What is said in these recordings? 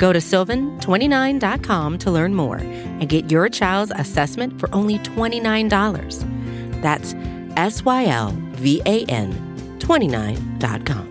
Go to sylvan29.com to learn more and get your child's assessment for only $29. That's S Y L V A N 29.com.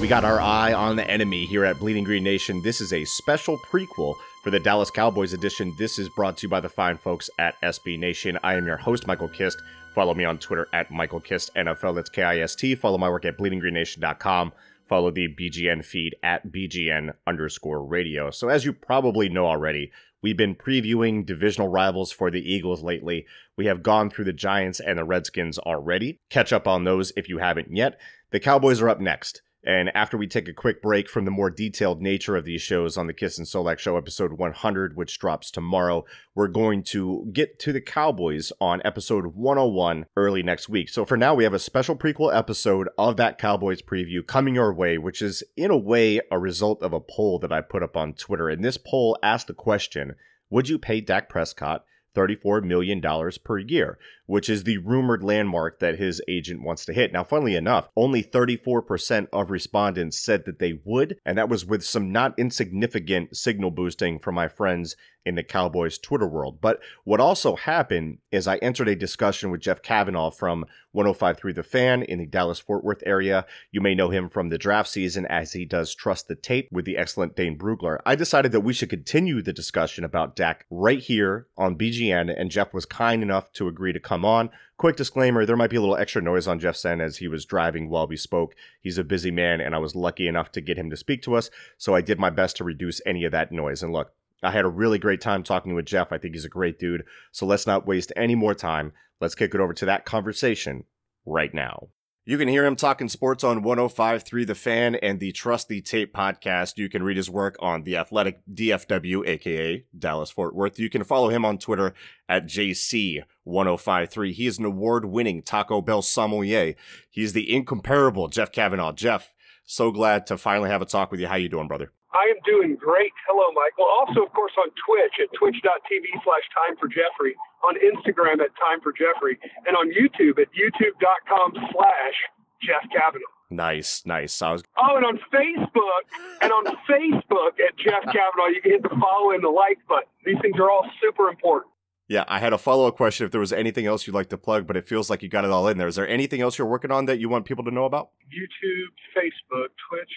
We got our eye on the enemy here at Bleeding Green Nation. This is a special prequel for the Dallas Cowboys edition. This is brought to you by the fine folks at SB Nation. I am your host, Michael Kist. Follow me on Twitter at Michael Kist NFL. That's K I S T. Follow my work at bleedinggreennation.com. Follow the BGN feed at BGN underscore radio. So, as you probably know already, we've been previewing divisional rivals for the Eagles lately. We have gone through the Giants and the Redskins already. Catch up on those if you haven't yet. The Cowboys are up next. And after we take a quick break from the more detailed nature of these shows on the Kist and Solak Show, episode 100, which drops tomorrow, we're going to get to the Cowboys on episode 101 early next week. So for now, we have a special prequel episode of that Cowboys preview coming your way, which is in a way a result of a poll that I put up on Twitter. And this poll asked the question Would you pay Dak Prescott? $34 million per year, which is the rumored landmark that his agent wants to hit. Now, funnily enough, only 34% of respondents said that they would, and that was with some not insignificant signal boosting from my friends in the Cowboys Twitter world. But what also happened is I entered a discussion with Jeff Cavanaugh from 1053 The Fan in the Dallas Fort Worth area. You may know him from the draft season as he does Trust the Tape with the excellent Dane Brugler. I decided that we should continue the discussion about Dak right here on BGN, and Jeff was kind enough to agree to come on. Quick disclaimer there might be a little extra noise on Jeff's end as he was driving while we spoke. He's a busy man, and I was lucky enough to get him to speak to us, so I did my best to reduce any of that noise. And look, I had a really great time talking with Jeff. I think he's a great dude. So let's not waste any more time. Let's kick it over to that conversation right now. You can hear him talking sports on 105.3 The Fan and the Trust the Tape podcast. You can read his work on The Athletic DFW, aka Dallas Fort Worth. You can follow him on Twitter at JC1053. He is an award winning Taco Bell sommelier. He's the incomparable Jeff Cavanaugh. Jeff, so glad to finally have a talk with you. How you doing, brother? I am doing great. Hello, Michael. Also, of course, on Twitch at twitch.tv slash time for Jeffrey, on Instagram at time for Jeffrey, and on YouTube at youtube.com slash Jeff Cavanaugh. Nice, nice. I was... Oh, and on Facebook, and on Facebook at Jeff Cavanaugh, you can hit the follow and the like button. These things are all super important. Yeah, I had a follow up question if there was anything else you'd like to plug, but it feels like you got it all in there. Is there anything else you're working on that you want people to know about? YouTube, Facebook, Twitch,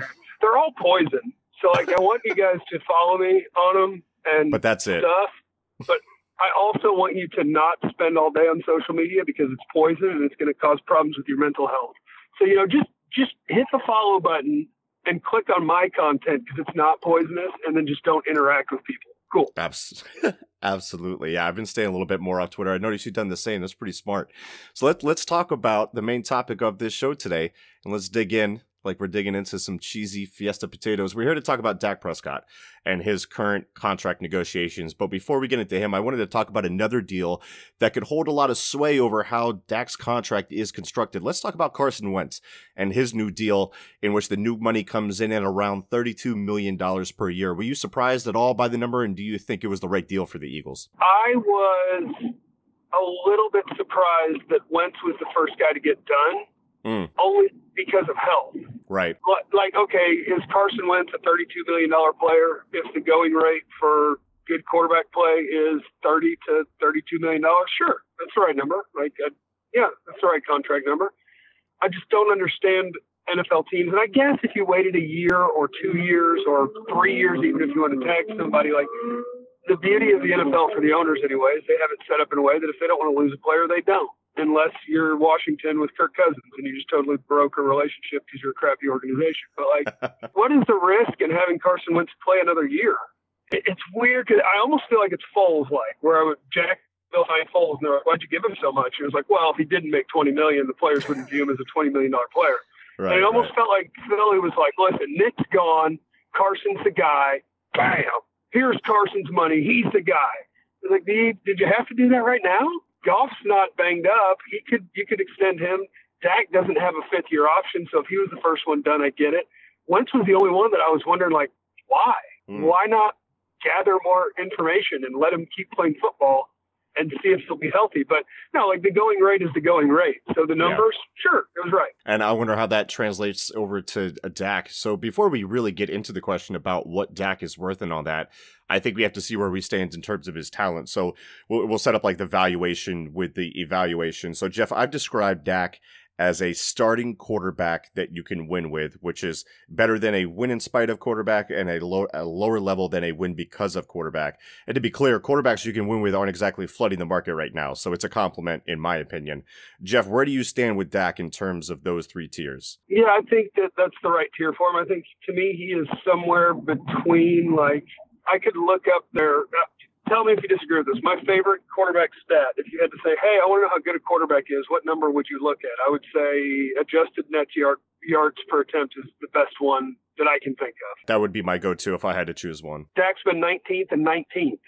Instagram. They're all poison. So like I want you guys to follow me on them and but that's it. stuff. But I also want you to not spend all day on social media because it's poison and it's going to cause problems with your mental health. So you know, just just hit the follow button and click on my content because it's not poisonous, and then just don't interact with people. Cool. Absolutely. Yeah, I've been staying a little bit more off Twitter. I noticed you've done the same. That's pretty smart. So let's let's talk about the main topic of this show today, and let's dig in like we're digging into some cheesy fiesta potatoes. We're here to talk about Dak Prescott and his current contract negotiations. But before we get into him, I wanted to talk about another deal that could hold a lot of sway over how Dak's contract is constructed. Let's talk about Carson Wentz and his new deal, in which the new money comes in at around $32 million per year. Were you surprised at all by the number, and do you think it was the right deal for the Eagles? I was a little bit surprised that Wentz was the first guy to get done. Mm. Only because of health. Right. Like, okay, is Carson Wentz a $32 million player if the going rate for good quarterback play is 30 to $32 million? Sure, that's the right number. Like, uh, yeah, that's the right contract number. I just don't understand NFL teams. And I guess if you waited a year or two years or three years, even if you want to tag somebody, like the beauty of the NFL for the owners, anyways, they have it set up in a way that if they don't want to lose a player, they don't unless you're Washington with Kirk Cousins and you just totally broke a relationship because you're a crappy organization. But like, what is the risk in having Carson Wentz play another year? It's weird because I almost feel like it's Foles like, where I would Jack Bill Nick Foles, and they're like, "Why'd you give him so much?" And it was like, "Well, if he didn't make twenty million, the players wouldn't view him as a twenty million dollar player." Right, and it almost right. felt like Philly was like, "Listen, Nick's gone, Carson's the guy. Bam, here's Carson's money. He's the guy." It's like, did you have to do that right now? Goff's not banged up. He could you could extend him. Dak doesn't have a fifth year option, so if he was the first one done, I get it. Wentz was the only one that I was wondering, like, why? Mm. Why not gather more information and let him keep playing football and see if he'll be healthy. But no, like the going rate is the going rate. So the numbers, yeah. sure, it was right. And I wonder how that translates over to a Dak. So before we really get into the question about what Dak is worth and all that, I think we have to see where we stand in terms of his talent. So we'll, we'll set up like the valuation with the evaluation. So Jeff, I've described Dak as a starting quarterback that you can win with, which is better than a win in spite of quarterback and a, low, a lower level than a win because of quarterback. And to be clear, quarterbacks you can win with aren't exactly flooding the market right now, so it's a compliment in my opinion. Jeff, where do you stand with Dak in terms of those three tiers? Yeah, I think that that's the right tier for him. I think to me he is somewhere between like I could look up there tell me if you disagree with this. My favorite quarterback stat, if you had to say, hey, I want to know how good a quarterback is, what number would you look at? I would say adjusted net yard, yards per attempt is the best one that I can think of. That would be my go to if I had to choose one. Dak's been 19th and 19th.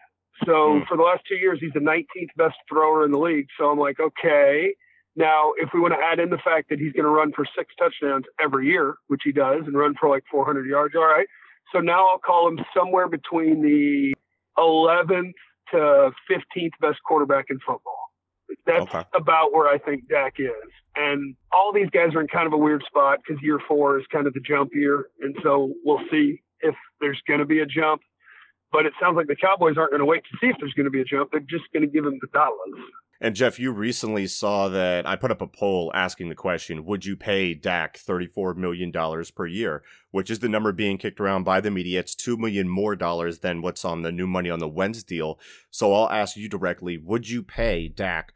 So mm. for the last two years, he's the 19th best thrower in the league. So I'm like, okay. Now, if we want to add in the fact that he's going to run for six touchdowns every year, which he does, and run for like 400 yards, all right. So now I'll call him somewhere between the 11th to 15th best quarterback in football. That's okay. about where I think Dak is. And all these guys are in kind of a weird spot because year four is kind of the jump year. And so we'll see if there's going to be a jump. But it sounds like the Cowboys aren't going to wait to see if there's going to be a jump. They're just going to give him the dollars. And Jeff, you recently saw that I put up a poll asking the question, would you pay Dak $34 million per year, which is the number being kicked around by the media. It's 2 million more dollars than what's on the new money on the Wentz deal. So I'll ask you directly, would you pay Dak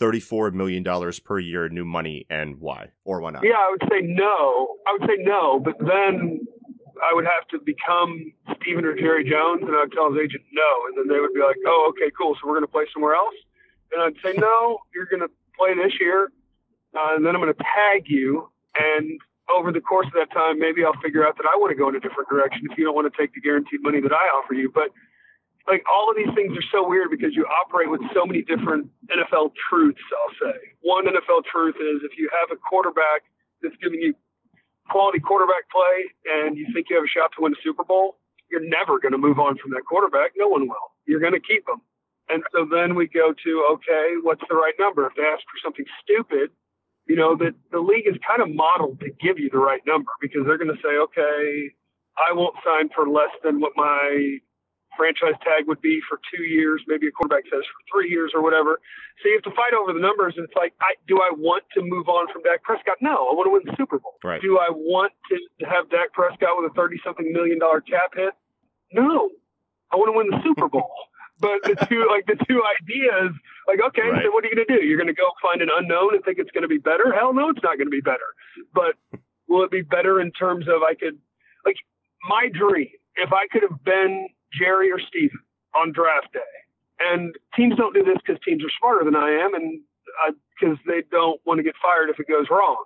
$34 million per year new money and why or why not? Yeah, I would say no. I would say no, but then I would have to become Stephen or Jerry Jones and I would tell his agent no. And then they would be like, oh, okay, cool. So we're going to play somewhere else and I'd say, no, you're going to play this year, uh, and then I'm going to tag you. And over the course of that time, maybe I'll figure out that I want to go in a different direction if you don't want to take the guaranteed money that I offer you. But like all of these things are so weird because you operate with so many different NFL truths, I'll say. One NFL truth is if you have a quarterback that's giving you quality quarterback play and you think you have a shot to win a Super Bowl, you're never going to move on from that quarterback. No one will. You're going to keep him. And so then we go to, okay, what's the right number? If they ask for something stupid, you know, that the league is kind of modeled to give you the right number because they're going to say, okay, I won't sign for less than what my franchise tag would be for two years. Maybe a quarterback says for three years or whatever. So you have to fight over the numbers. And it's like, I, do I want to move on from Dak Prescott? No, I want to win the Super Bowl. Right. Do I want to have Dak Prescott with a 30 something million dollar cap hit? No, I want to win the Super Bowl. But the two, like the two ideas, like, okay, right. so what are you going to do? You're going to go find an unknown and think it's going to be better? Hell no, it's not going to be better. But will it be better in terms of I could, like, my dream, if I could have been Jerry or Stephen on draft day, and teams don't do this because teams are smarter than I am and because they don't want to get fired if it goes wrong.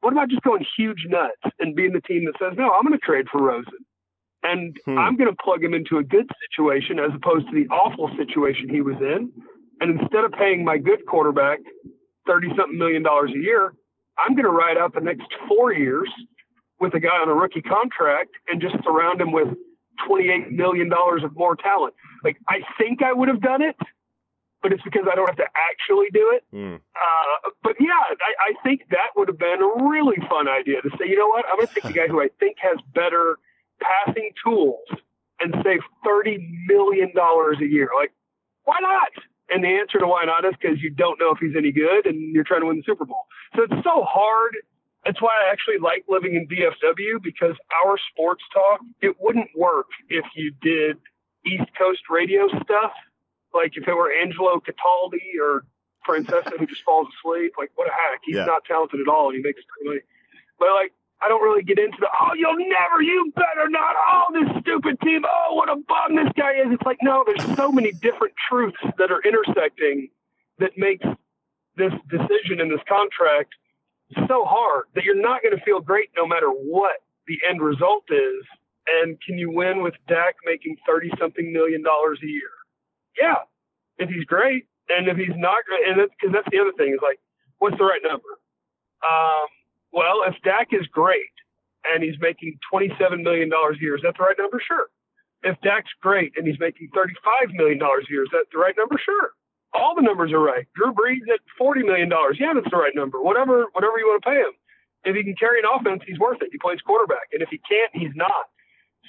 What about just going huge nuts and being the team that says, no, I'm going to trade for Rosen? And hmm. I'm going to plug him into a good situation as opposed to the awful situation he was in. And instead of paying my good quarterback 30 something million dollars a year, I'm going to ride out the next four years with a guy on a rookie contract and just surround him with $28 million of more talent. Like, I think I would have done it, but it's because I don't have to actually do it. Mm. Uh, but yeah, I, I think that would have been a really fun idea to say, you know what? I'm going to take the guy who I think has better passing tools and save $30 million a year. Like, why not? And the answer to why not is because you don't know if he's any good and you're trying to win the Super Bowl. So it's so hard. That's why I actually like living in DFW because our sports talk, it wouldn't work if you did East Coast radio stuff. Like if it were Angelo Cataldi or Francesa who just falls asleep, like what a hack. He's yeah. not talented at all and he makes money. But like I don't really get into the, oh, you'll never, you better not, oh, this stupid team, oh, what a bum this guy is. It's like, no, there's so many different truths that are intersecting that makes this decision in this contract so hard that you're not going to feel great no matter what the end result is. And can you win with Dak making 30 something million dollars a year? Yeah, if he's great. And if he's not great, and that's because that's the other thing is like, what's the right number? Um, well, if Dak is great and he's making $27 million a year, is that the right number? Sure. If Dak's great and he's making $35 million a year, is that the right number? Sure. All the numbers are right. Drew Brees at $40 million. Yeah, that's the right number. Whatever, whatever you want to pay him. If he can carry an offense, he's worth it. He plays quarterback. And if he can't, he's not.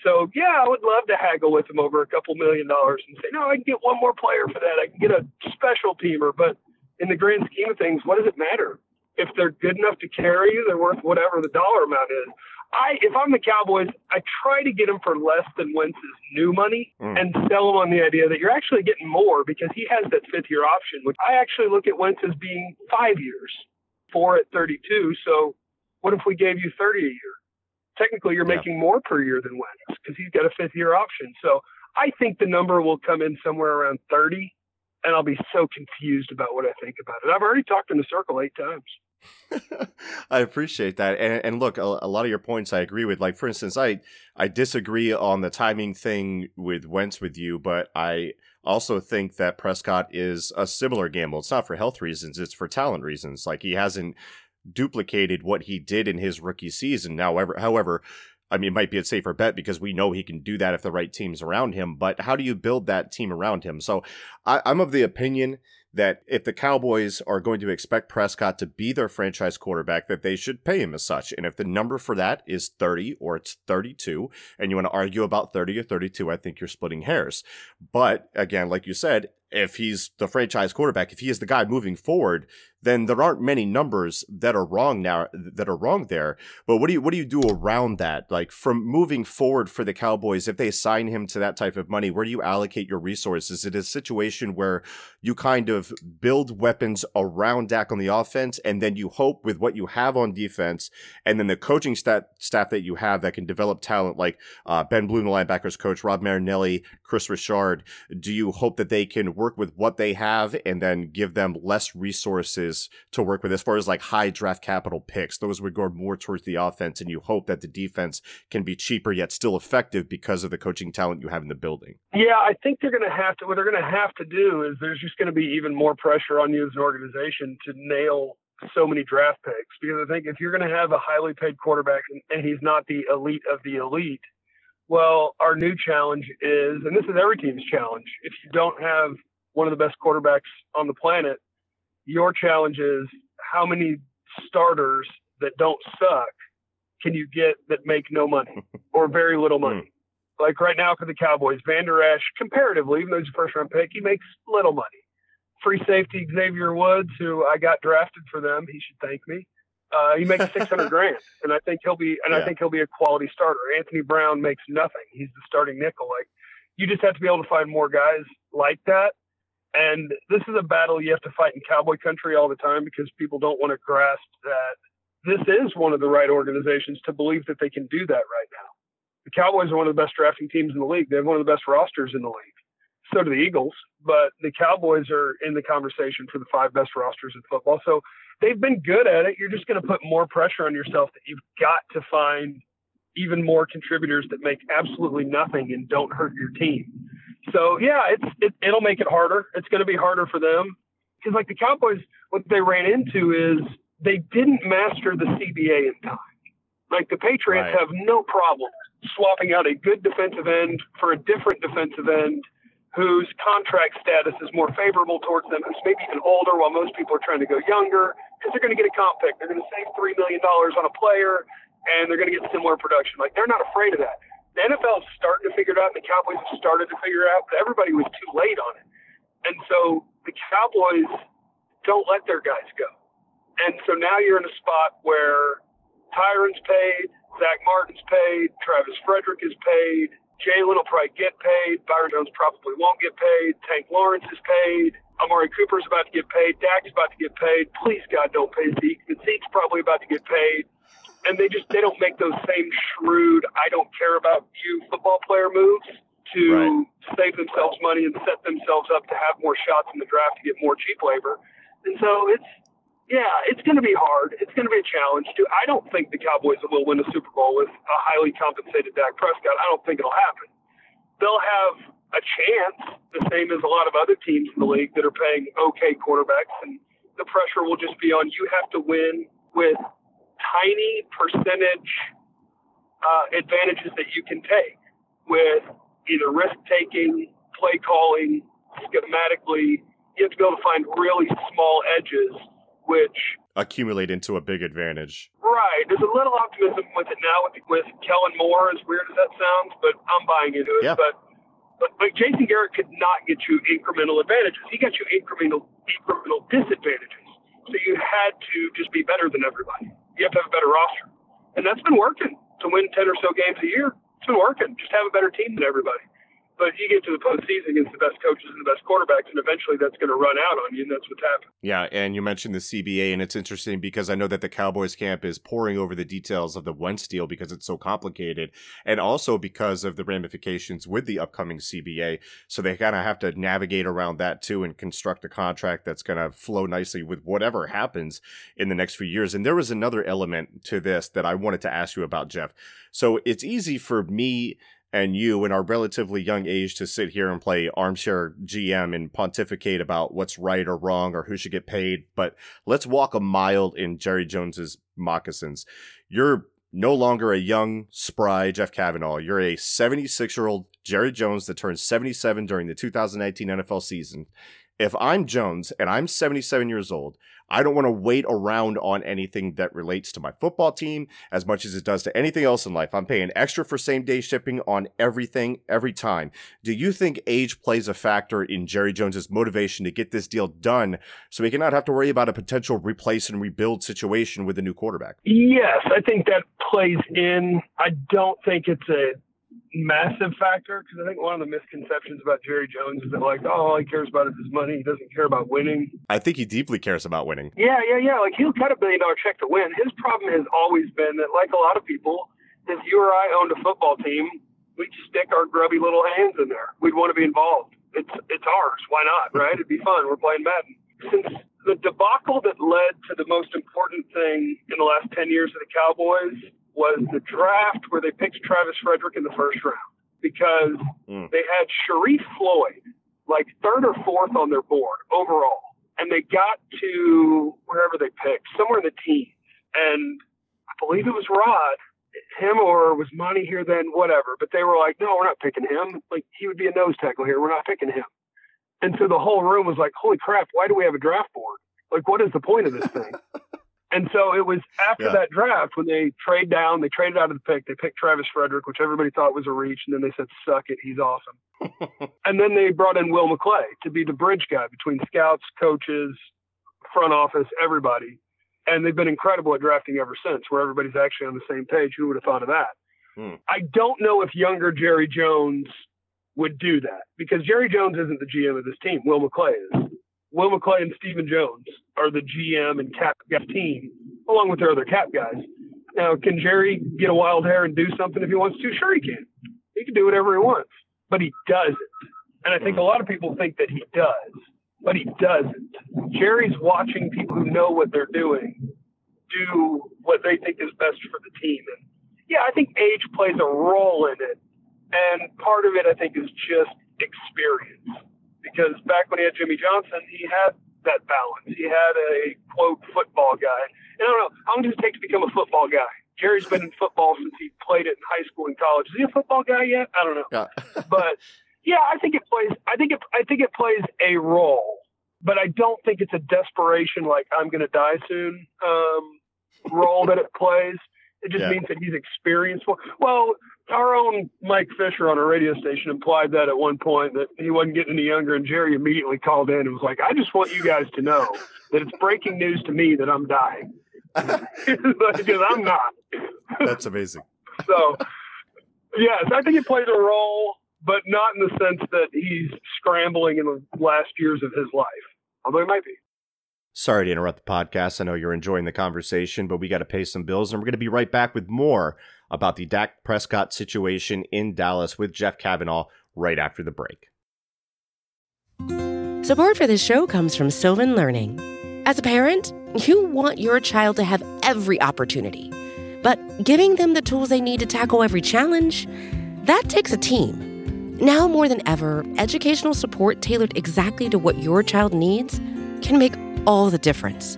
So yeah, I would love to haggle with him over a couple million dollars and say, no, I can get one more player for that. I can get a special teamer. But in the grand scheme of things, what does it matter? If they're good enough to carry you, they're worth whatever the dollar amount is. I, if I'm the Cowboys, I try to get him for less than Wentz's new money mm. and sell him on the idea that you're actually getting more because he has that fifth year option, which I actually look at Wentz as being five years, four at 32. So what if we gave you 30 a year? Technically, you're yeah. making more per year than Wentz because he's got a fifth year option. So I think the number will come in somewhere around 30 and I'll be so confused about what I think about it. I've already talked in the circle eight times. I appreciate that, and, and look, a, a, lot of your points I agree with. Like, for instance, I I disagree on the timing thing with Wentz with you, but I also think that Prescott is a similar gamble. It's not for health reasons; it's for talent reasons. Like, he hasn't duplicated what he did in his rookie season. However, however, I mean, it might be a safer bet because we know he can do that if the right team's around him. But how do you build that team around him? So I, I'm of the opinion that if the Cowboys are going to expect Prescott to be their franchise quarterback, that they should pay him as such. And if the number for that is 30 or it's 32, and you want to argue about 30 or 32, I think you're splitting hairs. But again, like you said, if he's the franchise quarterback, if he is the guy moving forward, then there aren't many numbers that are wrong now that are wrong there. But what do you what do you do around that? Like from moving forward for the Cowboys, if they assign him to that type of money, where do you allocate your resources? Is it a situation where you kind of build weapons around Dak on the offense, and then you hope with what you have on defense, and then the coaching staff staff that you have that can develop talent like uh, Ben Bloom, the linebackers coach, Rod Marinelli, Kris Richard, do you hope that they can work with what they have and then give them less resources to work with as far as like high draft capital picks? Those would go more towards the offense, and you hope that the defense can be cheaper yet still effective because of the coaching talent you have in the building. Yeah, I think they're going to have to. What they're going to have to do is there's just going to be even more pressure on you as an organization to nail so many draft picks because I think if you're going to have a highly paid quarterback and, and he's not the elite of the elite, well, our new challenge is, and this is every team's challenge, if you don't have one of the best quarterbacks on the planet, your challenge is how many starters that don't suck can you get that make no money or very little money? Hmm. Like right now for the Cowboys, Vander Esch, comparatively, even though he's a first round pick, he makes little money. Free safety Xavier Woods, who I got drafted for them, he should thank me. Uh, he makes six hundred grand, and I think he'll be, and yeah. I think he'll be a quality starter. Anthony Brown makes nothing; he's the starting nickel. Like you just have to be able to find more guys like that. And this is a battle you have to fight in cowboy country all the time because people don't want to grasp that this is one of the right organizations to believe that they can do that right now. The Cowboys are one of the best drafting teams in the league. They have one of the best rosters in the league. So do the Eagles, but the Cowboys are in the conversation for the five best rosters in football. So they've been good at it. You're just going to put more pressure on yourself that you've got to find even more contributors that make absolutely nothing and don't hurt your team. So yeah, it's it, it'll make it harder. It's going to be harder for them because like the Cowboys, what they ran into is they didn't master the CBA in time. Like the Patriots right. have no problem swapping out a good defensive end for a different defensive end whose contract status is more favorable towards them, who's maybe even older while most people are trying to go younger, because they're going to get a comp pick. They're going to save $3 million on a player, and they're going to get similar production. Like, they're not afraid of that. The NFL is starting to figure it out, the Cowboys have started to figure it out, but everybody was too late on it. And so the Cowboys don't let their guys go. And so now you're in a spot where Tyron's paid, Zack Martin's paid, Travis Frederick is paid, Jaylon will probably get paid. Byron Jones probably won't get paid. Tank Lawrence is paid. Amari Cooper's about to get paid. Dak's about to get paid. Please God, don't pay Zeke. Zeke's probably about to get paid. And they just they don't make those same shrewd, I don't care about you football player moves to right. save themselves money and set themselves up to have more shots in the draft to get more cheap labor. And so it's, yeah, it's going to be hard. It's going to be a challenge. Too. I don't think the Cowboys will win the Super Bowl with a highly compensated Dak Prescott. I don't think it'll happen. They'll have a chance, the same as a lot of other teams in the league that are paying okay quarterbacks, and the pressure will just be on you have to win with tiny percentage uh, advantages that you can take with either risk taking, play calling, schematically. You have to be able to find really small edges, which accumulate into a big advantage. Right. There's a little optimism with it now with, with Kellen Moore, as weird as that sounds, but I'm buying into it. Yeah. But, but but Jason Garrett could not get you incremental advantages. He got you incremental incremental disadvantages. So you had to just be better than everybody. You have to have a better roster, and that's been working to win ten or so games a year it's been working. Just have a better team than everybody. But you get to the postseason against the best coaches and the best quarterbacks, and eventually that's going to run out on you, and that's what's happened. Yeah, and you mentioned the CBA, and it's interesting because I know that the Cowboys camp is poring over the details of the Wentz deal because it's so complicated, and also because of the ramifications with the upcoming CBA. So they kind of have to navigate around that too and construct a contract that's going to flow nicely with whatever happens in the next few years. And there was another element to this that I wanted to ask you about, Jeff. So it's easy for me and you in our relatively young age to sit here and play armchair GM and pontificate about what's right or wrong or who should get paid. But let's walk a mile in Jerry Jones's moccasins. You're no longer a young, spry Jeff Cavanaugh. You're a 76 year old Jerry Jones that turned 77 during the 2019 NFL season. If I'm Jones and I'm 77 years old, I don't want to wait around on anything that relates to my football team as much as it does to anything else in life. I'm paying extra for same day shipping on everything every time. Do you think age plays a factor in Jerry Jones's motivation to get this deal done so he cannot have to worry about a potential replace and rebuild situation with a new quarterback? Yes, I think that plays in. I don't think it's a massive factor because I think one of the misconceptions about Jerry Jones is that like, oh, all he cares about is his money. He doesn't care about winning. I think he deeply cares about winning. Yeah, yeah, yeah. Like he'll cut a billion dollar check to win. His problem has always been that, like a lot of people, if you or I owned a football team, we'd stick our grubby little hands in there. We'd want to be involved. It's it's ours. Why not? Right? It'd be fun. We're playing Madden. Since the debacle that led to the most important thing in the last ten years of the Cowboys was the draft where they picked Travis Frederick in the first round because mm. they had Sharrif Floyd like third or fourth on their board overall. And they got to wherever they picked, somewhere in the teens. And I believe it was Rod, him or was Monty here then, whatever. But they were like, no, we're not picking him. Like, he would be a nose tackle here. We're not picking him. And so the whole room was like, holy crap, why do we have a draft board? Like, what is the point of this thing? And so it was after yeah. that draft when they trade down, they traded out of the pick, they picked Travis Frederick, which everybody thought was a reach, and then they said, "Suck it, he's awesome." and then they brought in Will McClay to be the bridge guy between scouts, coaches, front office, everybody, and they've been incredible at drafting ever since, where everybody's actually on the same page. Who would have thought of that? Hmm. I don't know if younger Jerry Jones would do that because Jerry Jones isn't the GM of this team. Will McClay is. Will McClay and Stephen Jones are the GM and cap guys team, along with their other cap guys. Now, can Jerry get a wild hair and do something if he wants to? Sure, he can. He can do whatever he wants, but he doesn't. And I think a lot of people think that he does, but he doesn't. Jerry's watching people who know what they're doing do what they think is best for the team. And yeah, I think age plays a role in it. And part of it, I think, is just experience because back when he had Jimmy Johnson, he had that balance. He had a quote football guy. And I don't know how long does it take to become a football guy. Jerry's been in football since he played it in high school and college. Is he a football guy yet? I don't know. Yeah. but yeah, I think it plays. I think it. I think it plays a role, but I don't think it's a desperation like I'm going to die soon um, role that it plays. It just yeah. means that he's experienced. Well, our own Mike Fisher on a radio station implied that at one point that he wasn't getting any younger, and Jerry immediately called in and was like, "I just want you guys to know that it's breaking news to me that I'm dying because I'm not." That's amazing. so, yes, I think it plays a role, but not in the sense that he's scrambling in the last years of his life, although he might be. Sorry to interrupt the podcast. I know you're enjoying the conversation, but we got to pay some bills, and we're going to be right back with more about the Dak Prescott situation in Dallas with Jeff Cavanaugh right after the break. Support for this show comes from Sylvan Learning. As a parent, you want your child to have every opportunity, but giving them the tools they need to tackle every challenge, that takes a team. Now more than ever, educational support tailored exactly to what your child needs can make all the difference.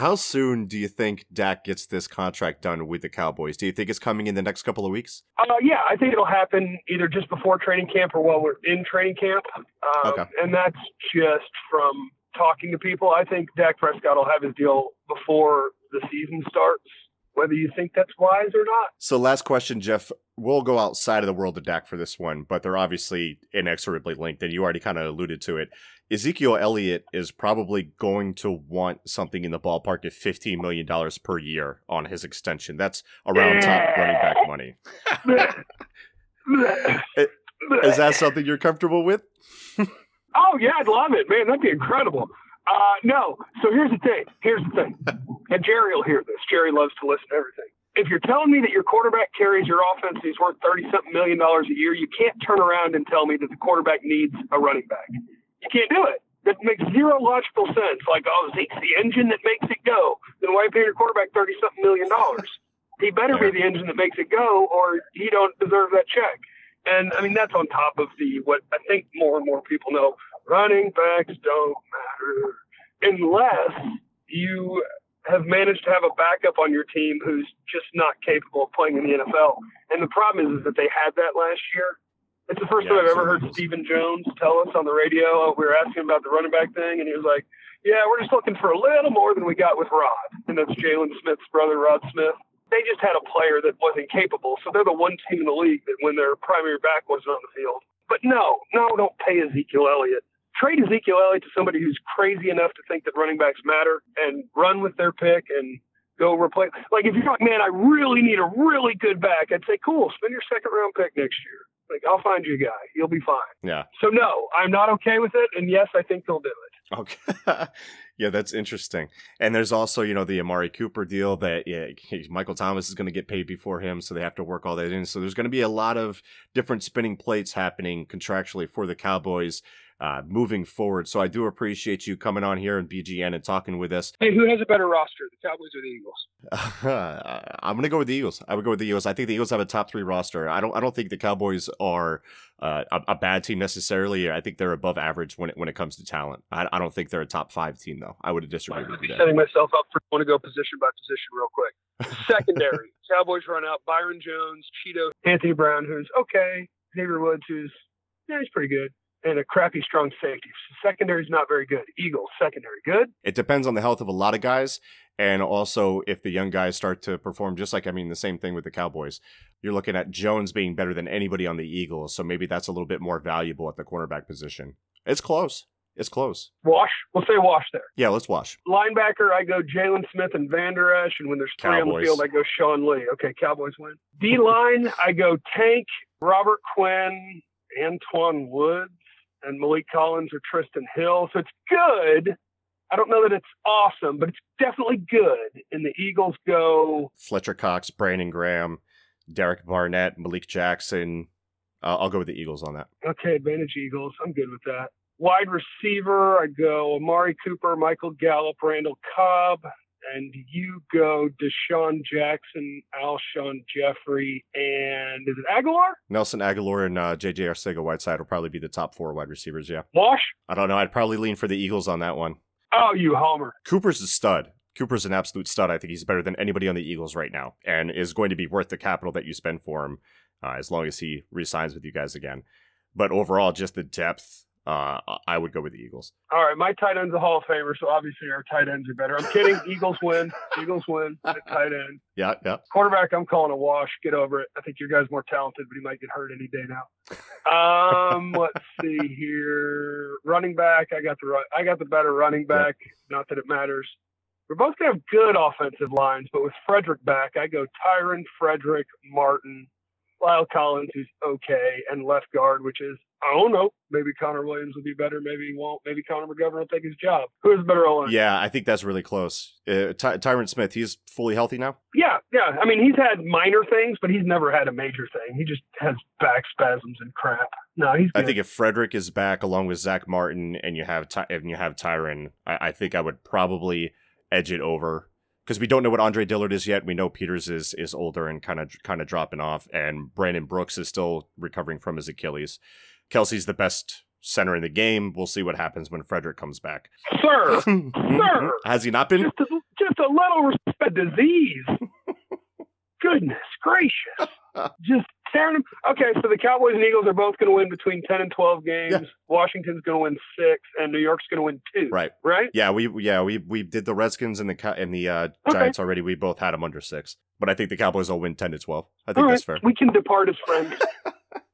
How soon do you think Dak gets this contract done with the Cowboys? Do you think it's coming in the next couple of weeks? Uh, yeah, I think it'll happen either just before training camp or while we're in training camp. Um, Okay. And that's just from talking to people. I think Dak Prescott will have his deal before the season starts, whether you think that's wise or not. So, last question, Jeff. We'll go outside of the world of Dak for this one, but they're obviously inexorably linked, and you already kind of alluded to it. Ezekiel Elliott is probably going to want something in the ballpark of $15 million per year on his extension. That's around top running back money. Is that something you're comfortable with? Oh yeah, I'd love it, man. That'd be incredible. Uh, no. So here's the thing. Here's the thing. And Jerry will hear this. Jerry loves to listen to everything. If you're telling me that your quarterback carries your offense, and he's worth thirty something million dollars a year, you can't turn around and tell me that the quarterback needs a running back. You can't do it. That makes zero logical sense. Like, oh, Zeke's the engine that makes it go. Then why pay your quarterback thirty something million dollars? He better be the engine that makes it go, or he don't deserve that check. And I mean, that's on top of the what I think more and more people know: running backs don't matter unless you have managed to have a backup on your team who's just not capable of playing in the NFL. And the problem is, is that they had that last year. It's the first Yeah, time I've ever heard. Stephen Jones tell us on the radio. We were asking about the running back thing, and he was like, "Yeah, we're just looking for a little more than we got with Rod." And that's Jaylon Smith's brother, Rod Smith they just had a player that wasn't capable. So they're the one team in the league that when their primary back wasn't on the field. But no, no, don't pay Ezekiel Elliott. Trade Ezekiel Elliott to somebody who's crazy enough to think that running backs matter and run with their pick and go replace. Like if you're like, man, I really need a really good back, I'd say, cool, spend your second round pick next year. Like I'll find you a guy. You'll be fine. Yeah. So no, I'm not okay with it. And yes, I think they'll do it. Okay. yeah, that's interesting. And there's also, you know, the Amari Cooper deal that yeah, Michael Thomas is going to get paid before him, so they have to work all that in. So there's going to be a lot of different spinning plates happening contractually for the Cowboys uh, moving forward. So I do appreciate you coming on here and BGN and talking with us. Hey, who has a better roster, the Cowboys or the Eagles? I'm going to go with the Eagles. I would go with the Eagles. I think the Eagles have a top three roster. I don't. I don't think the Cowboys are uh, a, a bad team necessarily. I think they're above average when it when it comes to talent. I, I don't think they're a top five team though. I would disagree there. setting myself up for want to go position by position real quick. Secondary, Cowboys run out Byron Jones, Chido, Anthony Brown, who's okay, Xavier Woods, who's yeah, he's pretty good, and a crappy strong safety. Secondary is not very good. Eagles secondary good. It depends on the health of a lot of guys, and also if the young guys start to perform. Just like I mean, the same thing with the Cowboys. You're looking at Jones being better than anybody on the Eagles, so maybe that's a little bit more valuable at the cornerback position. It's close. It's close. Wash, we'll say wash there. Yeah, let's wash. Linebacker, I go Jaylon Smith and Vander Esch, and when there's three on the field, I go Sean Lee. Okay, Cowboys win. D line, I go Tank, Robert Quinn, Antwaun Woods, and Maliek Collins or Trysten Hill. So it's good. I don't know that it's awesome, but it's definitely good. And the Eagles go Fletcher Cox, Brandon Graham, Derek Barnett, Malik Jackson. Uh, I'll go with the Eagles on that. okay, advantage Eagles. I'm good with that. Wide receiver, I go Amari Cooper, Michael Gallup, Randall Cobb, and you go DeSean Jackson, Alshon Jeffery, and is it Agholor? Nelson Agholor and uh, JJ Arcega Whiteside will probably be the top four wide receivers. Yeah, Wash? I don't know. I'd probably lean for the Eagles on that one. Oh, you homer. Cooper's a stud. Cooper's an absolute stud. I think he's better than anybody on the Eagles right now and is going to be worth the capital that you spend for him uh, as long as he resigns with you guys again. But overall, just the depth, uh, I would go with the Eagles. All right, my tight end's a Hall of Famer, so obviously our tight ends are better. I'm kidding. Eagles win. Eagles win. Tight end. Yeah, yeah. Quarterback, I'm calling a wash. Get over it. I think your guy's more talented, but he might get hurt any day now. Um, let's see here. Running back, I got the I got the better running back. Not that it matters. We're both gonna have good offensive lines, but with Frederick back, I go Tyron, Frederick, Martin, La'el Collins, who's okay, and left guard, which is I don't know. Maybe Connor Williams will be better. Maybe he won't. Maybe Connor McGovern will take his job. Who is better O line? Yeah, I think that's really close. Uh, Ty- Tyron Smith, he's fully healthy now. Yeah, yeah. I mean, he's had minor things, but he's never had a major thing. He just has back spasms and crap. No, he's. I think if Frederick is back along with Zack Martin and you have Ty- and you have Tyron, I, I think I would probably edge it over because we don't know what Andre Dillard is yet. We know Peters is is older and kind of kind of dropping off, and Brandon Brooks is still recovering from his Achilles. Kelce's the best center in the game. We'll see what happens when Frederick comes back. sir, sir. Has he not been? just a, just a little respect. Disease. Goodness gracious. Just tearing him. Okay, so the Cowboys and Eagles are both going to win between 10 and 12 games. Yeah. Washington's going to win six, and New York's going to win two. Right. Right? Yeah, we yeah we we did the Redskins and the and the uh, Okay. Giants already. We both had them under six, but I think the Cowboys will win ten to twelve. I think right. that's fair. We can depart as friends.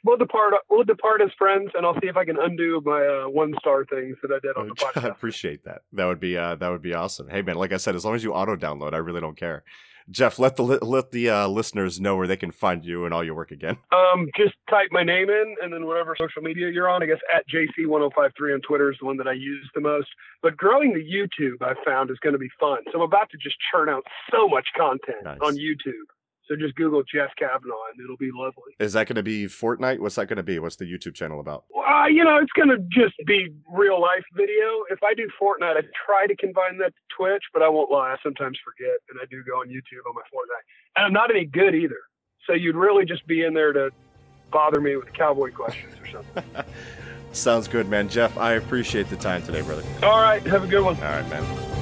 We'll depart. We'll depart as friends, and I'll see if I can undo my uh, one star things that I did on the I appreciate that. That would be uh, that would be awesome. Hey man, like I said, as long as you auto download, I really don't care. Jeff, let the let the uh, listeners know where they can find you and all your work again. Um, just type my name in, and then whatever social media you're on. I guess at JC1053 on Twitter is the one that I use the most. But growing the YouTube, I found is going to be fun. So I'm about to just churn out so much content Nice. on YouTube. So just Google Jeff Cavanaugh, and it'll be lovely. Is that going to be Fortnite? What's that going to be? What's the YouTube channel about? Uh, you know, it's going to just be real life video. If I do Fortnite, I try to combine that to Twitch, but I won't lie. I sometimes forget, and I do go on YouTube on my Fortnite. And I'm not any good either. So you'd really just be in there to bother me with cowboy questions or something. Sounds good, man. Jeff, I appreciate the time today, brother. All right. Have a good one. All right, man.